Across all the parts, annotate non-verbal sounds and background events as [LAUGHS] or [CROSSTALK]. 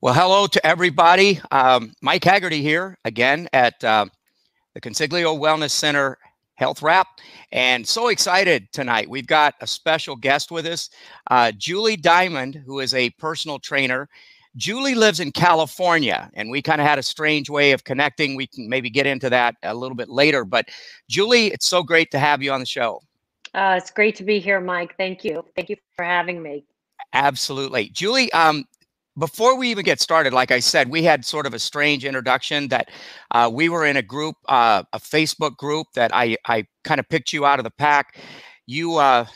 Well, hello to everybody. Um, Mike Haggerty here again at uh, the Consiglio Wellness Center Health Wrap. And so excited tonight. We've got a special guest with us, uh, Julie Diamond, who is a personal trainer. Julie lives in California, and we kind of had a strange way of connecting. We can maybe get into that a little bit later. But Julie, it's so great to have you on the show. Uh, it's great to be here, Mike. Thank you. Thank you for having me. Absolutely. Julie, um, before we even get started, like I said, we had sort of a strange introduction that uh, we were in a group, uh, a Facebook group that I, I kind of picked you out of the pack. You, uh,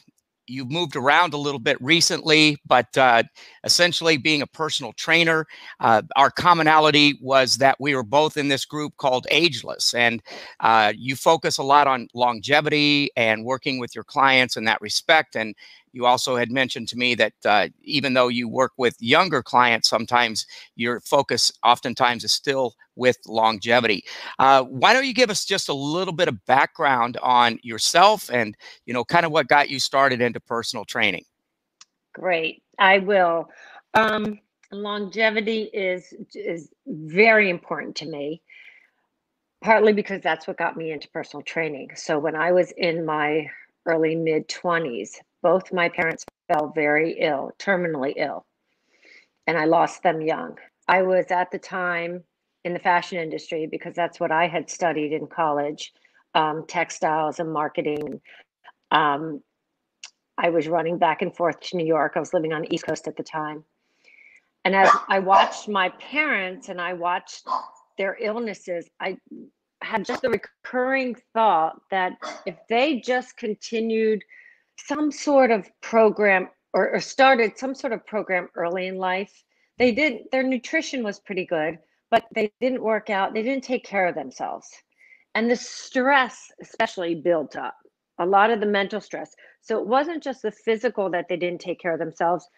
you've moved around a little bit recently, but uh, essentially being a personal trainer, uh, our commonality was that we were both in this group called Ageless, and uh, you focus a lot on longevity and working with your clients in that respect. And you also had mentioned to me that uh, even though you work with younger clients, sometimes your focus oftentimes is still with longevity. Uh, why don't you give us just a little bit of background on yourself and you know kind of what got you started into personal training? Great, I will. Um, longevity is is very important to me partly because that's what got me into personal training. So when I was in my early mid 20s, both my parents fell very ill, terminally ill, and I lost them young. I was at the time in the fashion industry because that's what I had studied in college um, textiles and marketing. Um, I was running back and forth to New York. I was living on the East Coast at the time. And as I watched my parents and I watched their illnesses, I had just the recurring thought that if they just continued some sort of program or, or started some sort of program early in life. They did their nutrition was pretty good, but they didn't work out. They didn't take care of themselves. And the stress especially built up. A lot of the mental stress. So it wasn't just the physical that they didn't take care of themselves.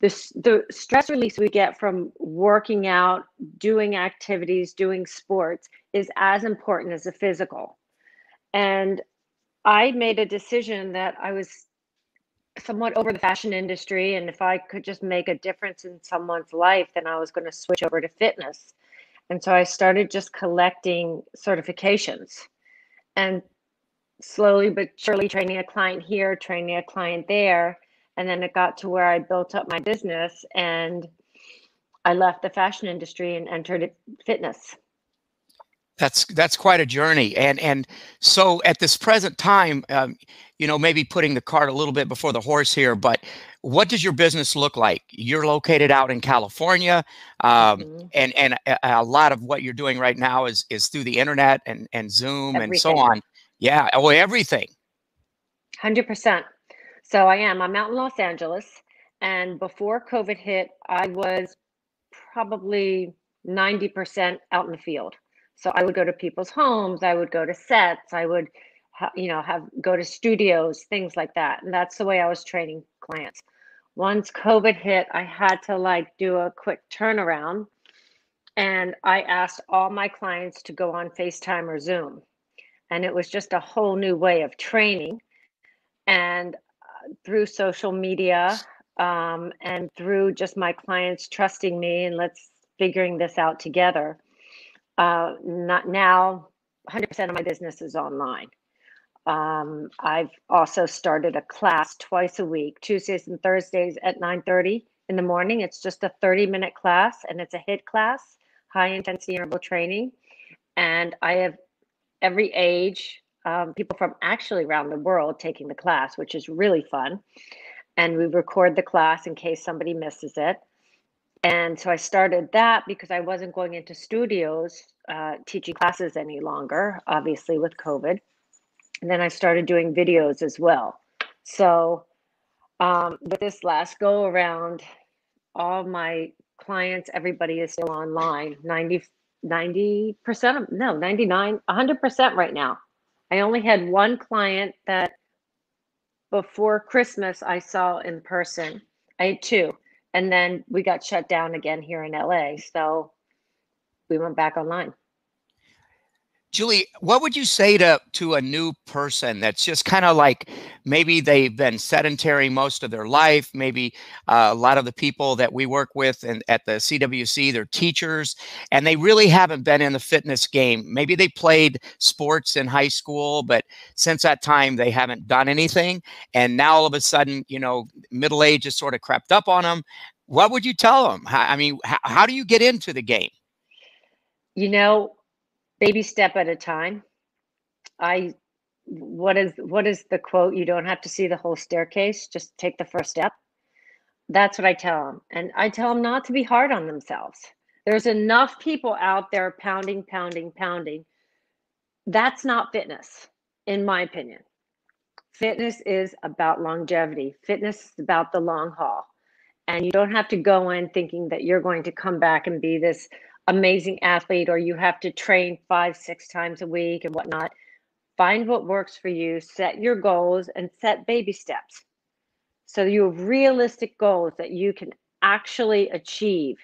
The, the stress release we get from working out, doing activities, doing sports is as important as the physical. And I made a decision that I was somewhat over the fashion industry. And if I could just make a difference in someone's life, then I was going to switch over to fitness. And so I started just collecting certifications and slowly but surely training a client here, training a client there. And then it got to where I built up my business and I left the fashion industry and entered fitness. That's that's quite a journey, and and so at this present time, um, you know, maybe putting the cart a little bit before the horse here, but what does your business look like? You're located out in California, um, mm-hmm. and and a, a, lot of what you're doing right now is is through the internet and and Zoom everything. and so on. Yeah, oh, everything. Hundred percent. So I am. I'm out in Los Angeles, and before COVID hit, I was probably ninety percent out in the field. So I would go to people's homes, I would go to sets, I would, you know, have go to studios, things like that. And that's the way I was training clients. Once COVID hit, I had to like do a quick turnaround. And I asked all my clients to go on FaceTime or Zoom. And it was just a whole new way of training. And uh, through social media um, and through just my clients trusting me and let's figuring this out together, uh, not now 100% of my business is online. Um, i've also started a class twice a week tuesdays and thursdays at 9.30 in the morning. It's just a 30 minute class and it's a HIIT class high intensity interval training. And i have every age um, people from actually around the world taking the class which is really fun. And we record the class in case somebody misses it and so I started that because I wasn't going into studios uh, teaching classes any longer, obviously with COVID. And then I started doing videos as well. So um, with this last go around, all my clients, everybody is still online. 90, 90% of, no, 99, 100% right now. I only had one client that before Christmas I saw in person. I had two and then we got shut down again here in LA. So we went back online. Julie, what would you say to to a new person that's just kind of like maybe they've been sedentary most of their life? Maybe uh, a lot of the people that we work with and at the CWC, they're teachers, and they really haven't been in the fitness game. Maybe they played sports in high school, but since that time they haven't done anything, and now all of a sudden, you know, middle age has sort of crept up on them. What would you tell them? I mean, how, how do you get into the game? You know, baby step at a time. I what is what is the quote? You don't have to see the whole staircase, just take the first step. That's what I tell them. And I tell them not to be hard on themselves. There's enough people out there pounding, pounding, pounding. That's not fitness, in my opinion. Fitness is about longevity. Fitness is about the long haul. And you don't have to go in thinking that you're going to come back and be this amazing athlete or you have to train five, six times a week and whatnot. Find what works for you, set your goals, and set baby steps. So you have realistic goals that you can actually achieve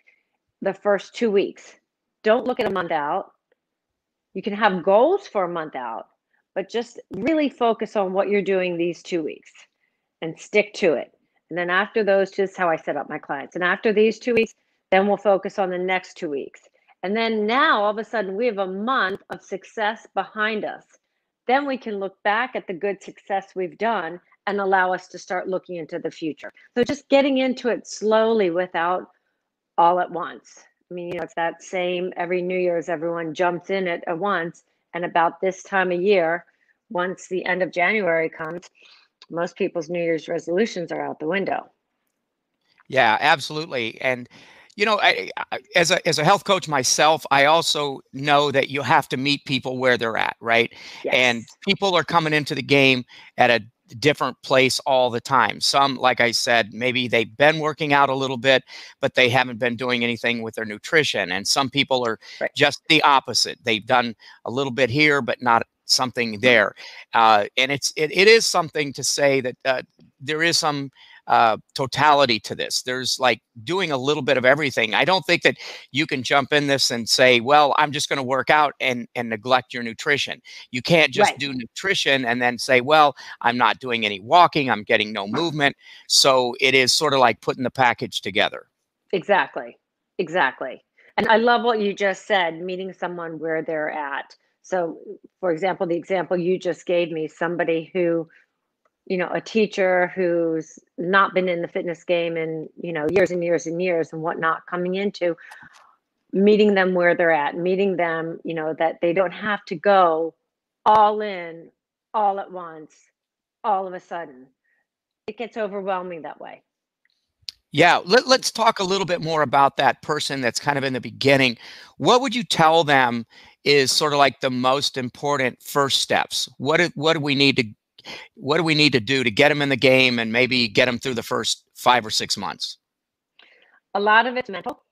the first two weeks. Don't look at a month out. You can have goals for a month out, but just really focus on what you're doing these two weeks and stick to it. And then after those, just how I set up my clients. And after these two weeks, then we'll focus on the next two weeks. And then now all of a sudden we have a month of success behind us. Then we can look back at the good success we've done and allow us to start looking into the future. So just getting into it slowly without all at once. I mean, you know, it's that same every New Year's, everyone jumps in it at once. And about this time of year, once the end of January comes, most people's New Year's resolutions are out the window. Yeah, absolutely. And you know, I, I, as a as a health coach myself, I also know that you have to meet people where they're at, right? Yes. And people are coming into the game at a different place all the time. Some, like I said, maybe they've been working out a little bit, but they haven't been doing anything with their nutrition. And some people are right. just the opposite. They've done a little bit here, but not something there. Uh, and it's it, it is something to say that uh, there is some uh, totality to this. There's like doing a little bit of everything. I don't think that you can jump in this and say, "Well, I'm just going to work out and and neglect your nutrition." You can't just right. do nutrition and then say, "Well, I'm not doing any walking. I'm getting no movement." So it is sort of like putting the package together. Exactly. Exactly. And I love what you just said, meeting someone where they're at. So, for example, the example you just gave me, somebody who you know a teacher who's not been in the fitness game in you know years and years and years and whatnot coming into meeting them where they're at meeting them you know that they don't have to go all in all at once all of a sudden. It gets overwhelming that way. Yeah let, let's talk a little bit more about that person that's kind of in the beginning. What would you tell them is sort of like the most important first steps? What do, what do we need to what do we need to do to get them in the game and maybe get them through the first five or six months? A lot of it's mental.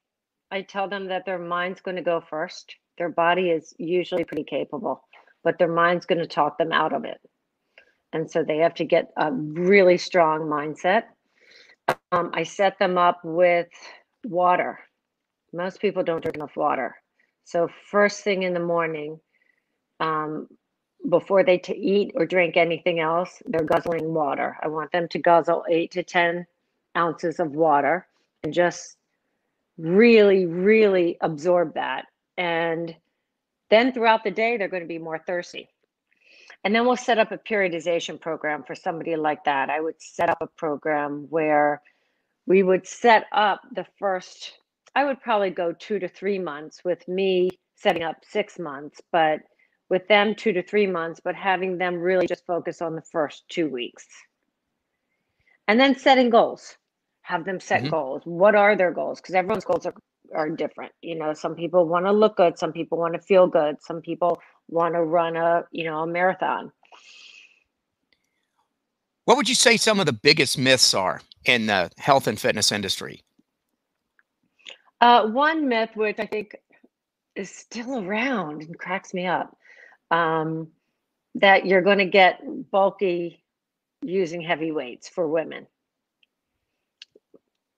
I tell them that their mind's going to go first. Their body is usually pretty capable, but their mind's going to talk them out of it. And so they have to get a really strong mindset. Um, I set them up with water. Most people don't drink enough water. So, first thing in the morning, um, before they to eat or drink anything else, they're guzzling water. I want them to guzzle eight to 10 ounces of water and just really, really absorb that. And then throughout the day, they're going to be more thirsty. And then we'll set up a periodization program for somebody like that. I would set up a program where we would set up the first, I would probably go two to three months with me setting up six months, but with them two to three months, but having them really just focus on the first two weeks. And then setting goals. Have them set mm-hmm. goals. What are their goals? Because everyone's goals are, are different. You know, some people want to look good, some people want to feel good, some people want to run a, you know, a marathon. What would you say some of the biggest myths are in the health and fitness industry? Uh, one myth, which I think is still [LAUGHS] around and cracks me up, um, that you're going to get bulky using heavy weights for women.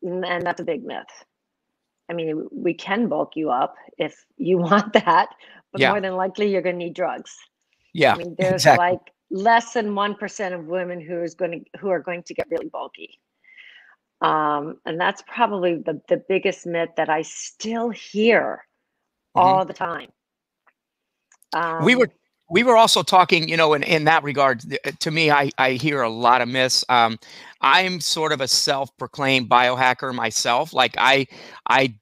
And that's a big myth. I mean, we can bulk you up if you [LAUGHS] want that, but Yeah. more than likely you're going to need drugs. Yeah. I mean, there's exactly. like less than one percent of women who is going to who are going to get really bulky, um, and that's probably the the biggest myth that I still hear Mhm. all the time. Um, we were we were also talking you know in, in that regard to me i i hear a lot of myths. Um i'm sort of a self-proclaimed biohacker myself. Like i i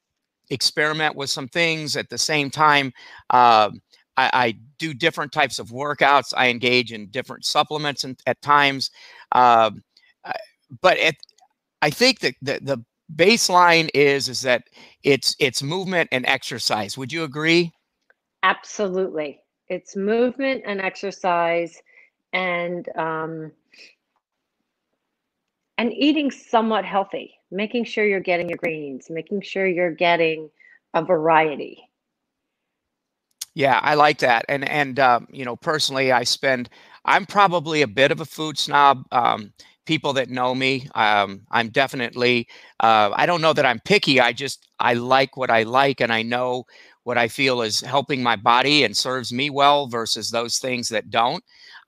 experiment with some things at the same time. Um I, I do different types of workouts. I engage in different supplements and at times. I- but at, i think that the, the baseline is is that it's it's movement and exercise. Would you agree? Absolutely. It's movement and exercise and um, and eating somewhat healthy, making sure you're getting your greens, making sure you're getting a variety. Yeah, I like that. And and um, you know, personally, I spend. I'm probably a bit of a food snob. Um, people that know me, um, I'm definitely. Uh, I don't know that I'm picky. I just I like what I like, and I know what I feel is helping my body and serves me well versus those things that don't.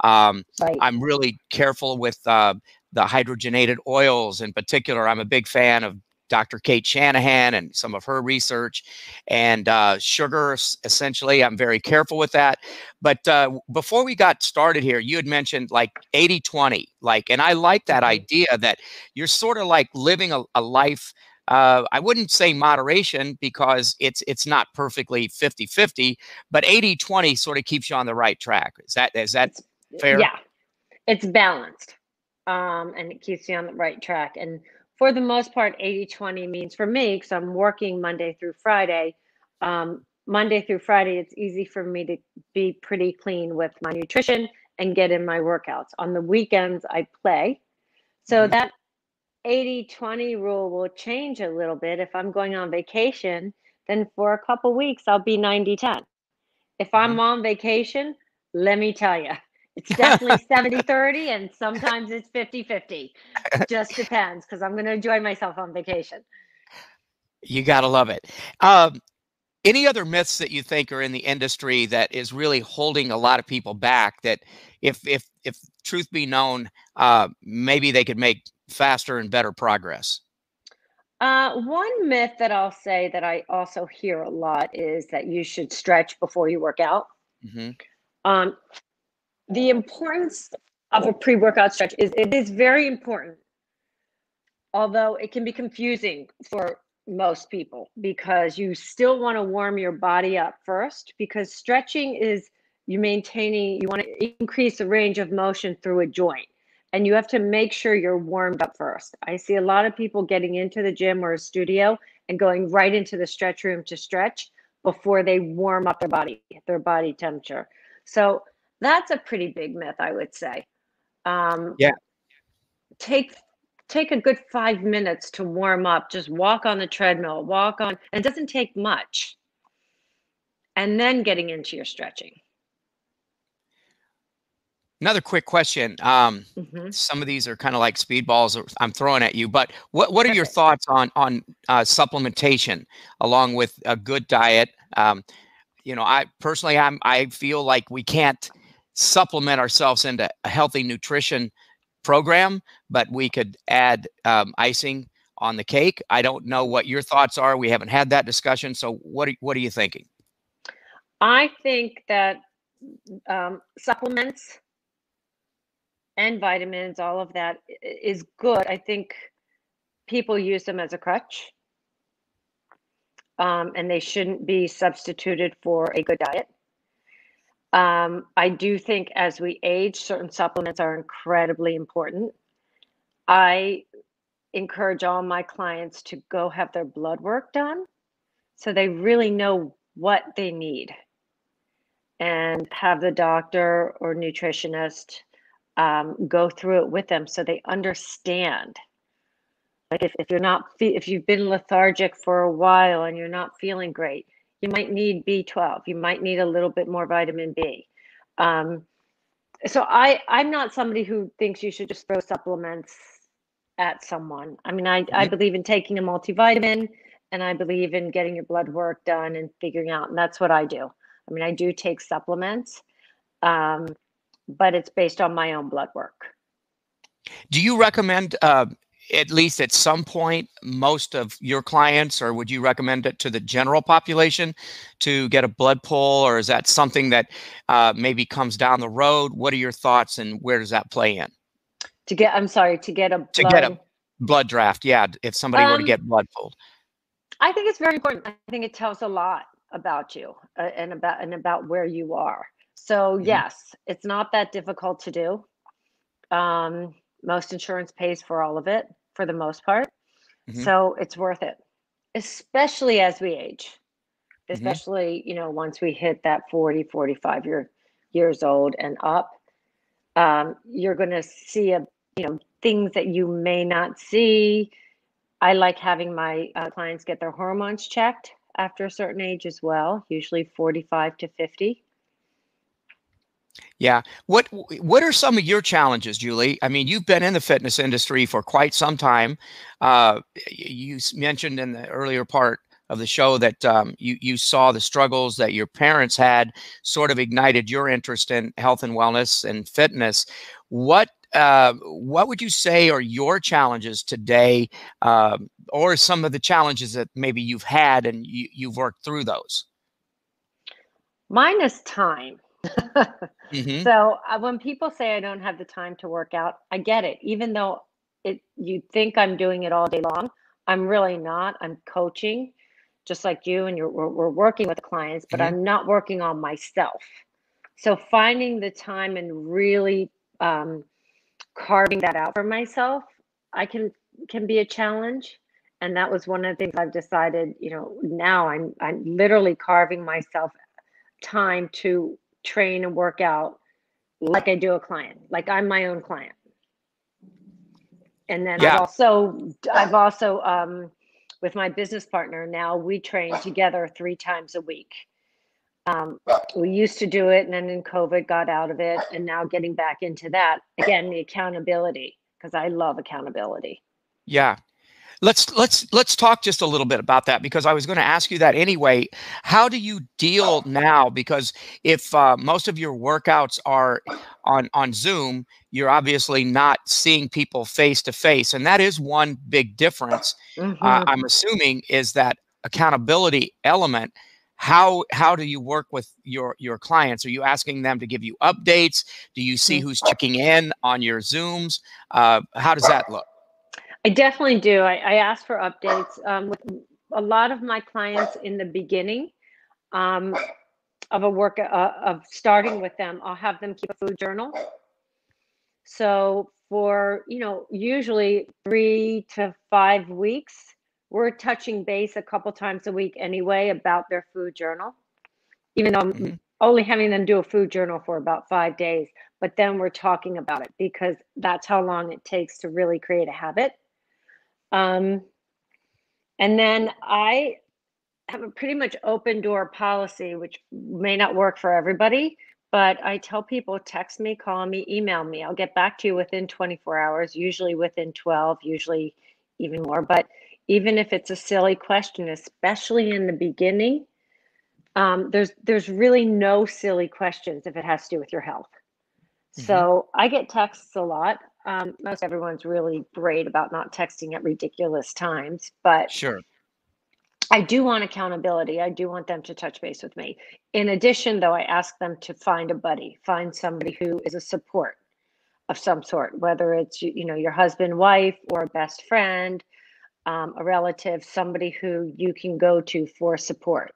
Um, Right. I'm really careful with uh, the hydrogenated oils in particular. I'm a big fan of Dr. Cate Shanahan and some of her research and uh, sugar, essentially. I'm very careful with that. But uh, before we got started here, you had mentioned like 80 20, like, and I like that Mhm. idea that you're sort of like living a, a life. Uh, I wouldn't say moderation because it's it's not perfectly 50 50, but 80 20 sort of keeps you on the right track. Is that is that fair? Yeah, it's balanced um, and it keeps you on the right track. And for the most part, 80 20 means for me, because I'm working Monday through Friday, um, Monday through Friday, it's easy for me to be pretty clean with my nutrition and get in my workouts. On the weekends, I play. So Mhm. that 80 20 rule will change a little bit. If I'm going on vacation, then for a couple weeks, I'll be 90 10. If I'm on vacation, let me tell you, it's [LAUGHS] definitely 70 30 and sometimes it's 50 50. Just depends because I'm going to enjoy myself on vacation. You got to love it. Um, any other myths that you think are in the industry that is really holding a lot of people back? That if if if truth be known, uh, maybe they could make faster and better progress. Uh, one myth that I'll say that I also hear a lot is that you should stretch before you work out. hmm Um, the importance of a pre-workout stretch is it is very important, although it can be confusing for most people because you still want to warm your body up first because stretching is you maintaining you want to increase the range of motion through a joint and you have to make sure you're warmed up first. I see a lot of people getting into the gym or a studio and going right into the stretch room to stretch before they warm up their body, their body temperature. So that's a pretty big myth, I would say. Um, Yeah. Take take a good five minutes to warm up. Just walk on the treadmill, walk on. And it doesn't take much. And then getting into your stretching. Another quick question. Um, Mhm. some of these are kind of like speedballs I'm throwing at you, but what what are your thoughts on on uh, supplementation along with a good diet? Um, you know, I personally, I'm I feel like we can't supplement ourselves into a healthy nutrition program, but we could add um, icing on the cake. I don't know what your thoughts are. We haven't had that discussion. So what are, what are you thinking? I think that um, supplements and vitamins, all of that is good. I think people use them as a crutch, um, and they shouldn't be substituted for a good diet. Um, I do think as we age, certain supplements are incredibly important. I encourage all my clients to go have their blood work done so they really know what they need and have the doctor or nutritionist um, go through it with them so they understand. Like if, if you're not fe- if you've been lethargic for a while and you're not feeling great you might need b12 you might need a little bit more vitamin b. Um, so i i'm not somebody who thinks you should just throw supplements at someone. I mean i, I believe in taking a multivitamin and I believe in getting your blood work done and figuring out, and that's what I do. I mean, I do take supplements, um, but it's based on my own blood work. Do you recommend, uh, at least at some point, most of your clients, or would you recommend it to the general population to get a blood pull, or is that something that uh, maybe comes down the road? What are your thoughts, and where does that play in? To get, I'm sorry, to get a blood, to get a blood draft, yeah. If somebody um, were to um, get blood pulled, I think it's very important. I think it tells a lot about you uh, and about and about where you are. So mm-hmm. yes, it's not that difficult to do. Um, most insurance pays for all of it for the most part. Mm-hmm. So it's worth it, especially as we age, mm-hmm. especially, mm-hmm. you know, once we hit that 40, 45 year, years old and up, um, you're going to see a, you know, things that you may not see. I like having my uh, clients get their hormones checked after a certain age as well, usually 45 to 50. Yeah. What what are some of your challenges, Julie? I mean, you've been in the fitness industry for quite some time. Uh, you mentioned in the earlier part of the show that um, you you saw the struggles that your parents had, sort of ignited your interest in health and wellness and fitness. What uh, what would you say are your challenges today, uh, or some of the challenges that maybe you've had and you, you've worked through those? Mine is time [LAUGHS] mm-hmm. So uh, when people say I don't have the time to work out, I get it. Even though it you think I'm doing it all day long, I'm really not. I'm coaching, just like you, and you're we're, we're working with clients, but mm-hmm. I'm not working on myself. So finding the time and really um, carving that out for myself, I can can be a challenge. And that was one of the things I've decided. You know, now I'm I'm literally carving myself time to train and work out like I do a client, like I'm my own client. And then yeah. I've also I've also um, with my business partner now we train together three times a week. Um, we used to do it and then in COVID got out of it and now getting back into that again the accountability because I love accountability. Yeah, let's let's let's talk just a little bit about that because I was going to ask you that anyway. How do you deal now? Because if uh, most of your workouts are on on Zoom, you're obviously not seeing people face to face, and that is one big difference. Mm-hmm. Uh, I'm assuming is that accountability element how how do you work with your your clients are you asking them to give you updates do you see mm. who's checking in on your zooms uh, how does that look I definitely do. I, I ask for updates um, with a lot of my clients in the beginning um, of a work uh, of starting with them. I'll have them keep a food journal. So for you know usually three to five weeks, we're touching base a couple times a week anyway about their food journal. Even though I'm mm-hmm. only having them do a food journal for about five days, but then we're talking about it because that's how long it takes to really create a habit. Um, and then I have a pretty much open door policy, which may not work for everybody, but I tell people text me, call me, email me. I'll get back to you within 24 hours, usually within 12, usually even more. But even if it's a silly question, especially in the beginning, um, there's there's really no silly questions if it has to do with your health. Mm-hmm. So I get texts a lot. Um, most everyone's really great about not texting at ridiculous times, but sure. I do want accountability. I do want them to touch base with me. In addition, though, I ask them to find a buddy, find somebody who is a support of some sort, whether it's you know your husband, wife, or a best friend, um, a relative, somebody who you can go to for support.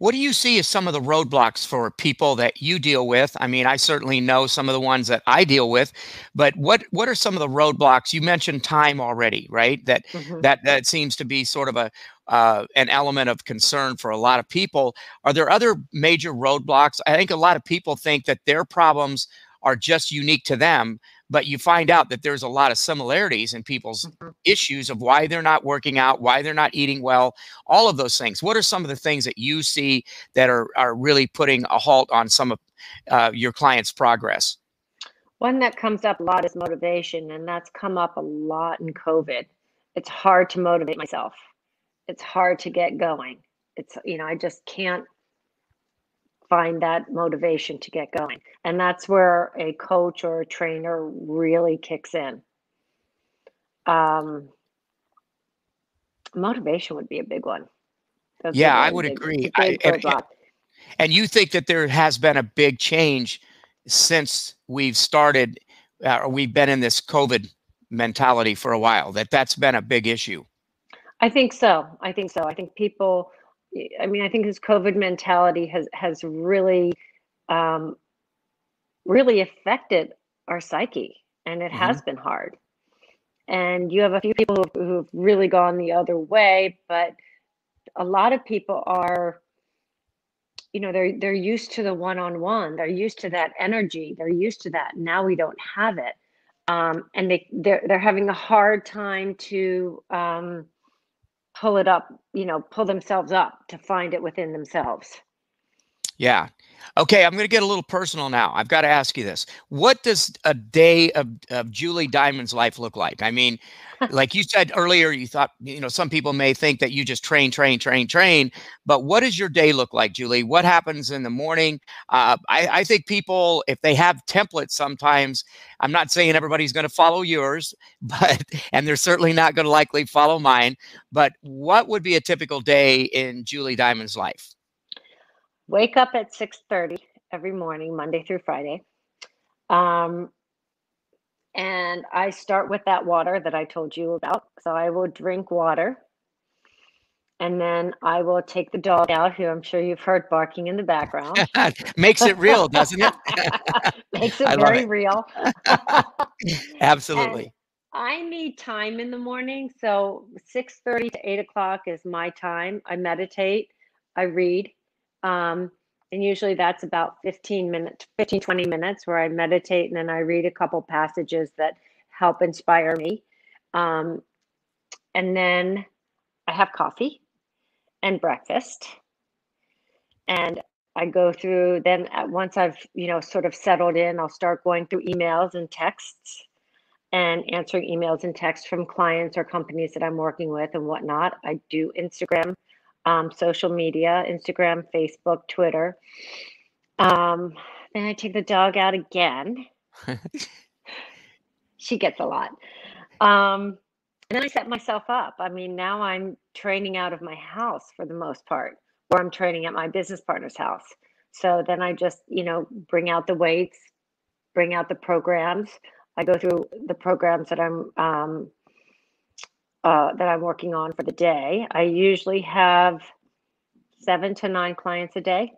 What do you see as some of the roadblocks for people that you deal with? I mean, I certainly know some of the ones that I deal with, but what what are some of the roadblocks? You mentioned time already, right? That mm-hmm. that that seems to be sort of a uh, an element of concern for a lot of people. Are there other major roadblocks? I think a lot of people think that their problems are just unique to them, but you find out that there's a lot of similarities in people's mm-hmm. issues of why they're not working out, why they're not eating well, all of those things. What are some of the things that you see that are, are really putting a halt on some of uh, your clients' progress? One that comes up a lot is motivation, and that's come up a lot in COVID. It's hard to motivate myself. it's hard to get going. It's, you know, I just can't find that motivation to get going. And that's where a coach or a trainer really kicks in. Um, motivation would be a big one. That's yeah, I would big, agree. I, and, and, you think that there has been a big change since we've started, uh, or we've been in this COVID mentality for a while. That that's been a big issue. I think so. I think so. I think people. I mean, I think this COVID mentality has has really, um, really affected our psyche, and it mm-hmm. has been hard. And you have a few people who've really gone the other way, but a lot of people are you know they're they're used to the one-on-one they're used to that energy they're used to that now we don't have it um, and they they're, they're having a hard time to um, pull it up you know pull themselves up to find it within themselves yeah Okay, I'm going to get a little personal now. I've got to ask you this. What does a day of, of Julie Diamond's life look like? I mean, [LAUGHS] like you said earlier, you thought, you know, some people may think that you just train, train, train, train. But what does your day look like, Julie? What happens in the morning? Uh, I, I think people, if they have templates sometimes, I'm not saying everybody's going to follow yours, [LAUGHS] but, and they're certainly not going to likely follow mine. But what would be a typical day in Julie Diamond's life? Wake up at 6.30 every morning monday through friday um, and i start with that water that i told you about so i will drink water and then i will take the dog out who i'm sure you've heard barking in the background [LAUGHS] makes it real doesn't it [LAUGHS] makes [LAUGHS] it I very it. real absolutely and I need time in the morning. So 6:30 to 8 o'clock is my time. I meditate, I read, um, and usually that's about 15 minutes, 15, 20 minutes where I meditate and then I read a couple passages that help inspire me. Um, and then I have coffee and breakfast. And I go through, then once I've, you know, sort of settled in, I'll start going through emails and texts and answering emails and texts from clients or companies that I'm working with and whatnot. I do Instagram um, social media Instagram, Facebook, Twitter. Um, then I take the dog out again. [LAUGHS] she gets a lot. Um, and then I set myself up. I mean, now I'm training out of my house for the most part, or I'm training at my business partner's house. So then I just, you know, bring out the weights, bring out the programs. I go through the programs that I'm um, uh, that I'm working on for the day. I usually have seven to nine clients a day.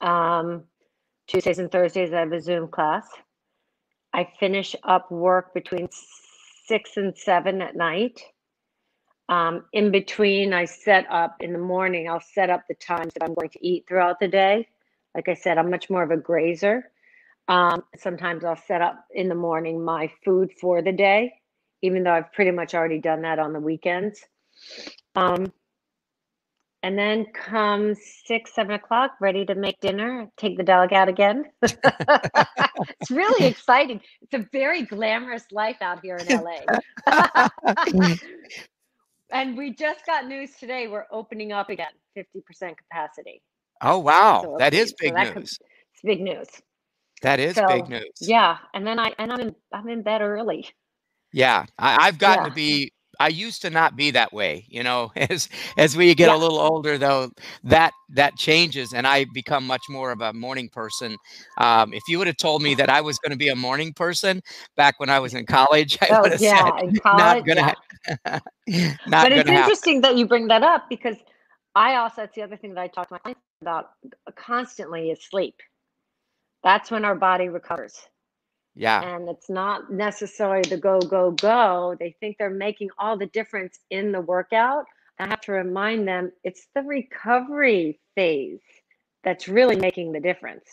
Um, Tuesdays and Thursdays, I have a Zoom class. I finish up work between six and seven at night. Um, in between, I set up in the morning, I'll set up the times that I'm going to eat throughout the day. Like I said, I'm much more of a grazer. Um, sometimes I'll set up in the morning my food for the day even though I've pretty much already done that on the weekends. Um, and then comes six, seven o'clock, ready to make dinner, take the dog out again. [LAUGHS] it's really exciting. It's a very glamorous life out here in LA. [LAUGHS] and we just got news today. We're opening up again, 50% capacity. Oh, wow. So, that is big so that news. Could, it's big news. That is so, big news. Yeah. And then I, and I'm in, I'm in bed early. Yeah, I, have gotten yeah. to be. I used to not be that way, you know. [LAUGHS] As as we get yeah. a little older, though, that that changes, and I become much more of a morning person. Um, if you would have told me that I was going to be a morning person back when I was in college, [LAUGHS] I oh, would have yeah, said, in [LAUGHS] college, "Not gonna." Yeah. not but it's interesting that you bring that up because I also that's the other thing that I talk to my clients about constantly is sleep. That's when our body recovers. Yeah. And it's not necessarily the go, go, go. They think they're making all the difference in the workout. I have to remind them it's the recovery phase that's really making the difference.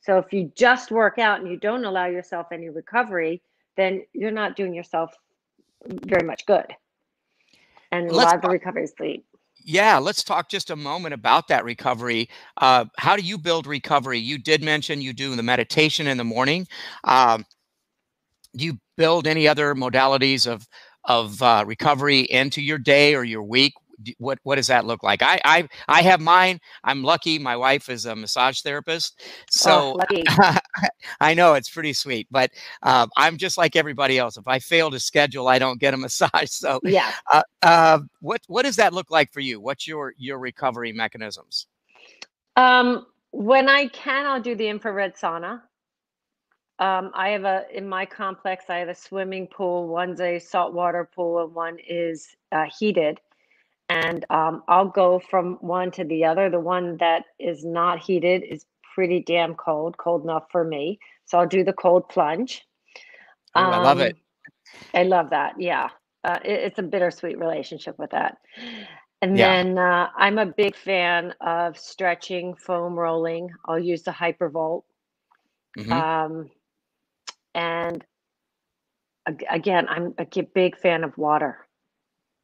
So if you just work out and you don't allow yourself any recovery, then you're not doing yourself very much good. And a lot of the recovery is sleep. Yeah, let's talk just a moment about that recovery. Uh, how do you build recovery? You did mention you do the meditation in the morning. Um, do you build any other modalities of of uh, recovery into your day or your week? What what does that look like? I I I have mine. I'm lucky. My wife is a massage therapist, so Oh, [LAUGHS] I know it's pretty sweet. But uh, I'm just like everybody else. If I fail to schedule, I don't get a [LAUGHS] massage. So, yeah. uh, uh, what what does that look like for you? What's your your recovery mechanisms? Um, when I can, I'll do the infrared sauna. Um, I have a in my complex. I have a swimming pool. One's a saltwater pool, and one is uh, heated. And um, I'll go from one to the other. The one that is not heated is pretty damn cold, cold enough for me. So I'll do the cold plunge. Oh, I love it. Um, I love that. Yeah. Uh, it, it's a bittersweet relationship with that. And Yeah. then uh, I'm a big fan of stretching, foam rolling. I'll use the Hypervolt. Mhm. Um, and again, I'm a big fan of water.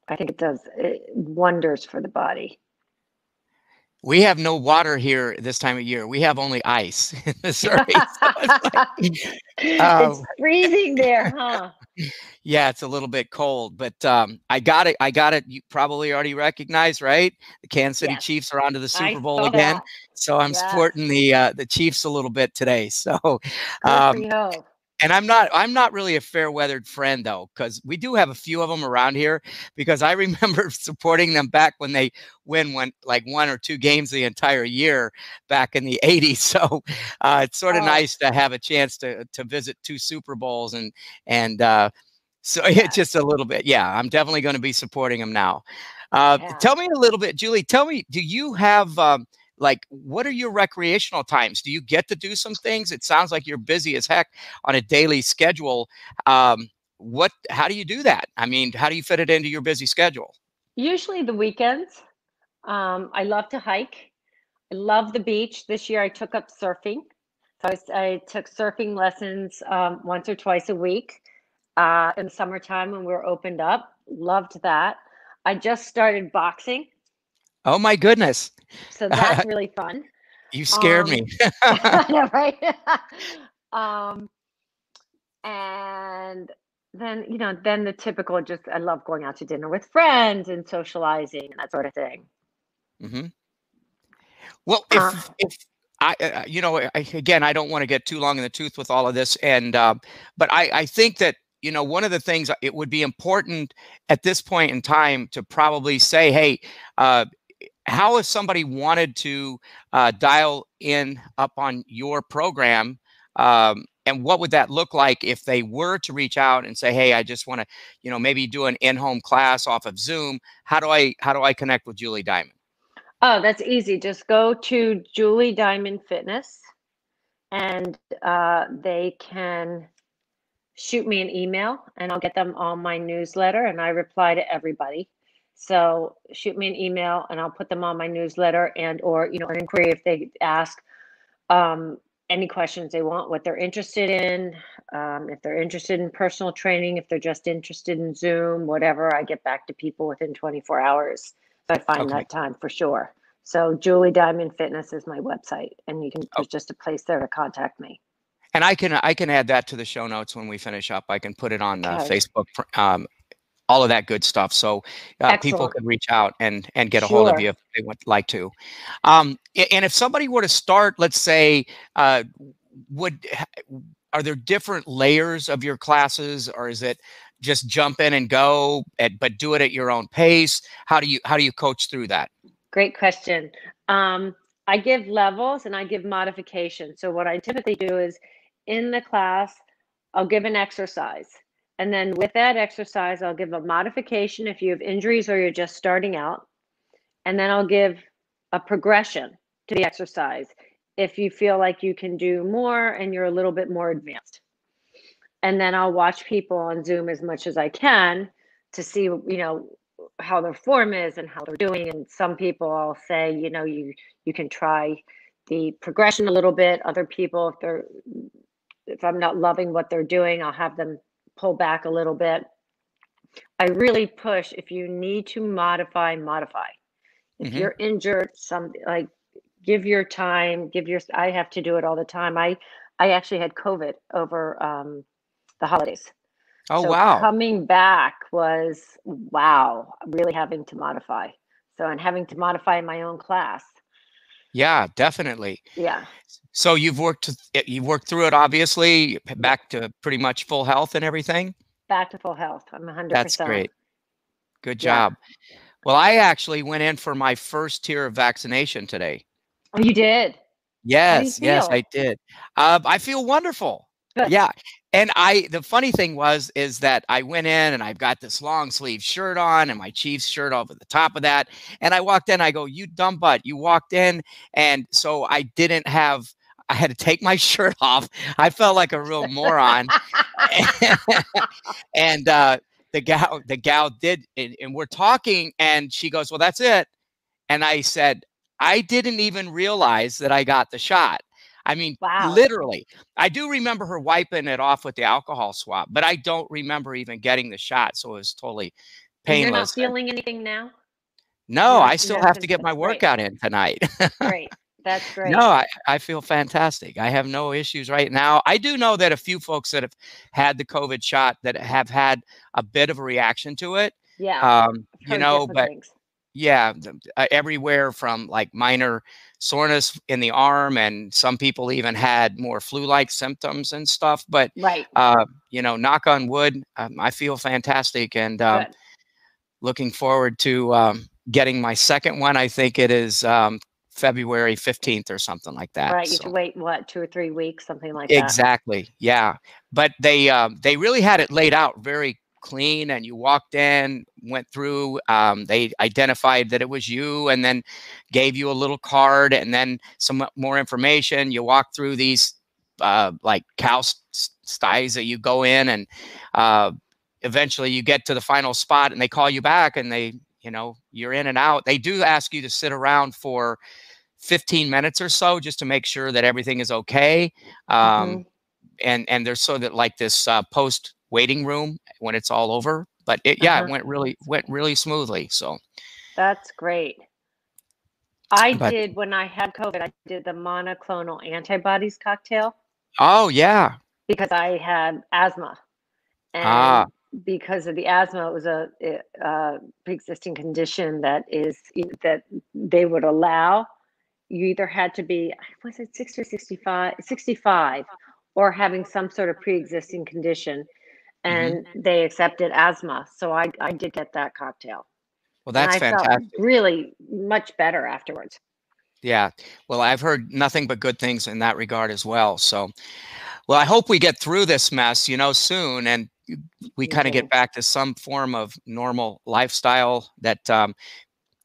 I think it does uh, wonders for the body. We have no water here this time of year. We have only ice in Missouri. So it's like, it's uh, freezing there, [LAUGHS] huh? yeah, it's a little bit cold, but um, I got it. I got it. You probably already recognize, right? The Kansas City Yes. Chiefs are onto the I Super Bowl again, that. so I'm Yes. supporting the uh, the Chiefs a little bit today. [LAUGHS] So, um. And I'm not I'm not really a fair weathered friend though, because we do have a few of them around here. Because I [LAUGHS] remember supporting them back when they win one like one or two games the entire year back in the '80s. [LAUGHS] So uh, it's sort of Oh. nice to have a chance to to visit two Super Bowls and and uh, so [LAUGHS] it's just a little bit. Yeah, I'm definitely going to be supporting them now. Uh, Yeah. Tell me a little bit, Julie. Tell me, do you have um, like what are your recreational times? Do you get to do some things? It sounds like you're busy as heck on a daily schedule. Um, what? How do you do that? I mean, how do you fit it into your busy schedule? Usually the weekends. Um, I love to hike. I love the beach. This year I took up surfing. So I took surfing lessons um, once or twice a week uh, in the summertime when we were opened up. Loved that. I just started boxing. Oh my goodness, So [LAUGHS] that's really fun. you scared Um, [LAUGHS] [LAUGHS] me. Know, right? um, and then, you know, then the typical just, I love going out to dinner with friends and socializing and that sort of thing. Mm-hmm. Well, if Uh, if I, uh, you know, I, again, I don't want to get too long in the tooth with all of this, and uh, but I, I think that you know one of the things uh, it would be important at this point in time to probably say, hey, uh, how if somebody wanted to uh, dial in up on your program, um, and what would that look like if they were to reach out and say, hey, I just want to, you know, maybe do an in-home class off of Zoom. How do I how do I connect with Julie Diamond? Oh, that's easy. Just go to Julie Diamond Fitness and uh, they can shoot me an email and I'll get them on my newsletter and I reply to everybody. So shoot me an email and I'll put them on my newsletter and or you know an inquiry if they ask um, any questions they want, what they're interested in, um, if they're interested in personal training, if they're just interested in Zoom, whatever. I get back to people within 24 hours. So I find Okay. that time for sure. So Julie Diamond Fitness is my website, and you can Oh. there's just a place there to contact me. And I can I can add that to the show notes when we finish up. I can put it on uh, Okay. Facebook, um, all of that good stuff. So uh, people can reach out and and get a hold of you if they would like to. Um, and if somebody were to start, let's say, uh, would are there different layers of your classes, or is it just jump in and go, at, but do it at your own pace? How do you how do you coach through that? Great question. Um, I give levels and I give modifications. So what I typically do is in the class, I'll give an exercise. And then with that exercise, I'll give a modification if you have injuries or you're just starting out. And then I'll give a progression to the exercise if you feel like you can do more and you're a little bit more advanced. And then I'll watch people on Zoom as much as I can to see, you know, how their form is and how they're doing. And some people I'll say, you know, you you can try the progression a little bit. Other people, if they're if I'm not loving what they're doing, I'll have them pull back a little bit. I really push if you need to modify, modify. If Mhm. you're injured, some like give your time, give your I have to do it all the time. I I actually had COVID over um the holidays. Oh so wow. coming back was wow, really having to modify. So and having to modify my own class. Yeah, definitely. Yeah. So you've worked you've worked through it obviously back to pretty much full health and everything. Back to full health. I'm 100%. That's great. Good Yeah. job. Well, I actually went in for my first tier of vaccination today. Oh, you did. Yes, yes. I did. Uh, I feel wonderful. Yeah. And I, the funny thing was, is that I went in and I've got this long sleeve shirt on and my Chiefs shirt over the top of that. And I walked in, I go, you dumb butt, you walked in. And so I didn't have, I had to take my [LAUGHS] shirt off. I felt like a real moron. [LAUGHS] and uh, the gal, the gal did, and, and we're talking, and she goes, "Well, that's it." And I said, "I didn't even realize that I got the shot." I mean, Wow. literally, I do remember her wiping it off with the alcohol swab, but I don't remember even getting the shot, so it was totally And You're not painless. feeling anything now? no, I still have to get my workout in tonight. Great. [LAUGHS] That's great. No, I, I feel fantastic. I have no issues right now. I do know that a few folks that have had the COVID shot that have had a bit of a reaction to it. yeah. Um, you know, but things. Yeah, uh, everywhere from like minor soreness in the arm, and some people even had more flu-like symptoms and stuff. But Right. uh, you know, knock on wood, um, I feel fantastic, and um, Good. looking forward to um, getting my second one. I think it is um, February 15th or something like that. Right. You so- wait, what, two or three weeks, something like that. Exactly. Yeah. But they um, they really had it laid out very clean, and you walked in, went through. Um, they identified that it was you, and then gave you a little card, and then some more information. You walk through these uh, like cow s- s- sties that you go in, and uh, eventually you get to the final spot, and they call you back, and they you know you're in and out. They do ask you to sit around for 15 minutes or so just to make sure that everything is okay. Um, Mhm. and and there's so that like this uh, post waiting room when it's all over. But it, yeah, Uh-huh. it went really went really smoothly. So That's great. I But- did when I had COVID, I did the monoclonal antibodies cocktail oh yeah, because I had asthma. And Ah. because of the asthma, it was a, it- uh pre-existing condition that is that they would allow. You either had to be, was it 60 or 65, 65 or having some sort of pre-existing condition. And they accepted asthma. So I, I did get that cocktail. well that's and I felt fantastic. really much better afterwards. Yeah. Well, I've heard nothing but good things in that regard as well. So, well, I hope we get through this mess, you know, soon, and we kind of get back to some form of normal lifestyle. That, um,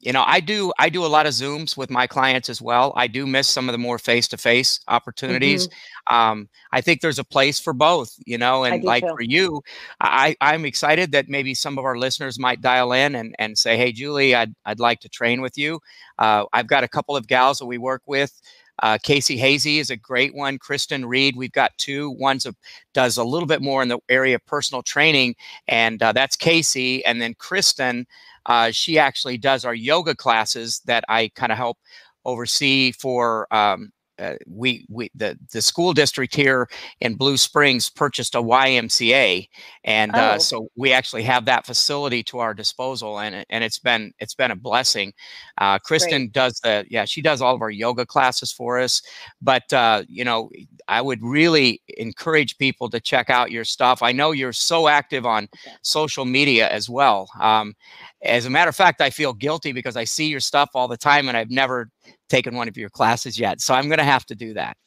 you know, I do. I do a lot of zooms with my clients as well. I do miss some of the more face-to-face opportunities. Um, I think there's a place for both, you know, and like too. for you, I, I'm excited that maybe some of our listeners might dial in and, and say, Hey, Julie, I'd, I'd like to train with you. Uh, I've got a couple of gals that we work with. Uh, Casey Hazy is a great one. Kristen Reed, we've got two. One's a, does a little bit more in the area of personal training, and uh, that's Casey. And then Kristen, uh, she actually does our yoga classes that I kind of help oversee for. Um, uh, we we the the school district here in Blue Springs purchased a YMCA, and uh, Oh. so we actually have that facility to our disposal, and and it's been it's been a blessing. Uh, Kristen does the yeah she does all of our yoga classes for us, but uh, you know I would really encourage people to check out your stuff. I know you're so active on Okay. social media as well. Um, as a matter of fact, I feel guilty because I see your stuff all the time, and I've never taken one of your classes yet. So I'm going to have to do that.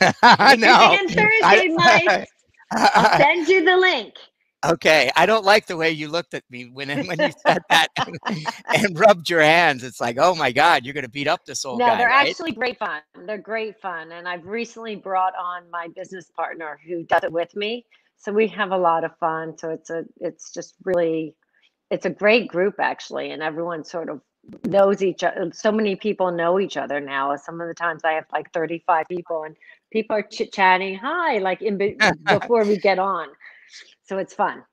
[LAUGHS] [LAUGHS] I know. Tuesday and Thursday, Mike. I'll [LAUGHS] send you the link. okay, I don't like the way you looked at me when when you said that and rubbed your hands. It's like, oh my God, you're going to beat up this old No, guy, No, they're right? actually great fun. They're great fun. And I've recently brought on my business partner who does it with me. So we have a lot of fun. So it's a it's just really it's a great group actually. And everyone sort of knows each other. So many people know each other now. Some of the times I have like 35 people and people are chit chatting, hi, like in be- [LAUGHS] before we get on. So it's fun.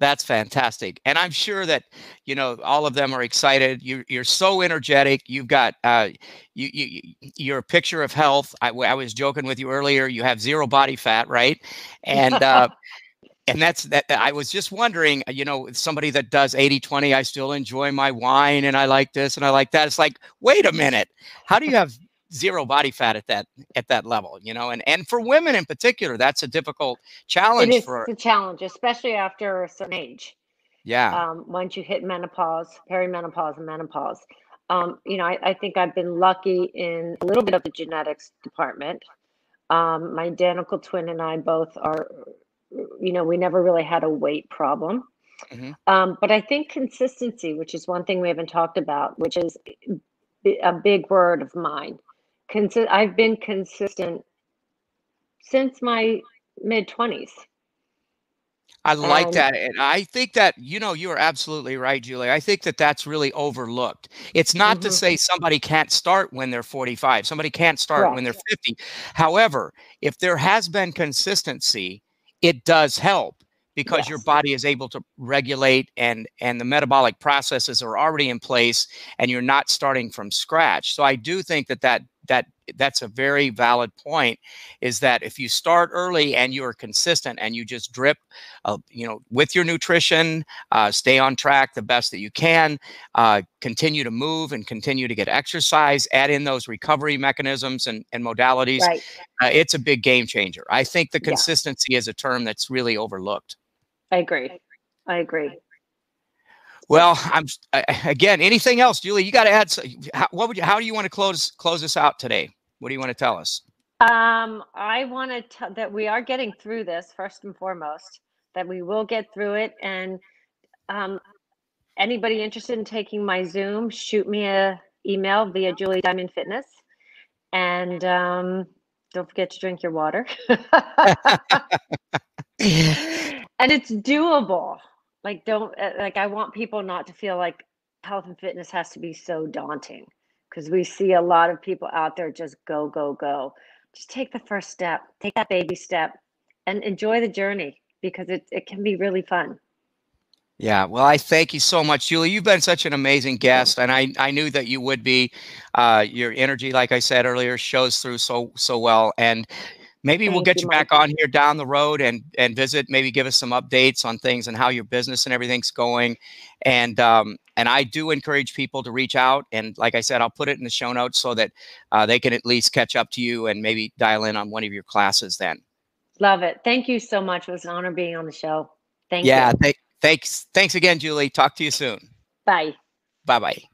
That's fantastic, and I'm sure that you know all of them are excited. You, you're so energetic. You've got uh, you, you you- you're a picture of health. I, I was joking with you earlier. You have zero body fat, right? And uh, [LAUGHS] [LAUGHS] and that's that i was just wondering you know somebody that does 80 20 i still enjoy my wine and i like this and i like that. It's like wait a minute. How do you have zero body fat at that at that level you know? And and for women in particular that's a difficult challenge it is for a challenge especially after a certain age yeah. um, once you hit menopause perimenopause and menopause. Um, you know I, I think i've been lucky in a little bit of the genetics department. Um, my identical twin and i both are you know we never really had a weight problem hmm um, but i think consistency which is one thing we haven't talked about which is a big word of mine Consi- i've been consistent since my mid 20s I like And- that. And I think that, you know, you are absolutely right, Julie. I think that that's really overlooked. It's not to Mhm. say somebody can't start when they're 45, somebody can't start when they're 50. However, if there has been consistency, it does help because your body is able to regulate and and the metabolic processes are already in place and you're not starting from scratch. So I do think that that that that's a very valid point is that if you start early and you are consistent and you just drip uh, you know with your nutrition uh, stay on track the best that you can uh, continue to move and continue to get exercise add in those recovery mechanisms and, and modalities right. uh, it's a big game changer. I think the Yeah. consistency is a term that's really overlooked. I agree. I agree well i'm s- I- I- again anything else julie you got to add how, what would you how do you want to close close this out today what do you want to tell us Um, I want to tell that we are getting through this first and foremost, that we will get through it. And um, anybody interested in taking my Zoom, shoot me a email via Julie Diamond Fitness. And um, don't forget to drink your water. [LAUGHS] [LAUGHS] and it's doable. Like, don't, uh, like, I want people not to feel like health and fitness has to be so daunting because we see a lot of people out there just go, go, go just take the first step, take that baby step, and enjoy the journey because it, it can be really fun. Yeah, well, I thank you so much, Julie. You've been such an amazing guest, and I, I knew that you would be. Uh, your energy, like I said earlier, shows through so so well. And maybe we'll get you, back on here down the road and and visit. Maybe give us some updates on things and how your business and everything's going. And um, and I do encourage people to reach out. And like I said, I'll put it in the show notes so that uh, they can at least catch up to you and maybe dial in on one of your classes then. Love it. Thank you so much. It was an honor being on the show. Thank yeah. you. Th- thanks. Thanks again, Julie. Talk to you soon. Bye. Bye bye.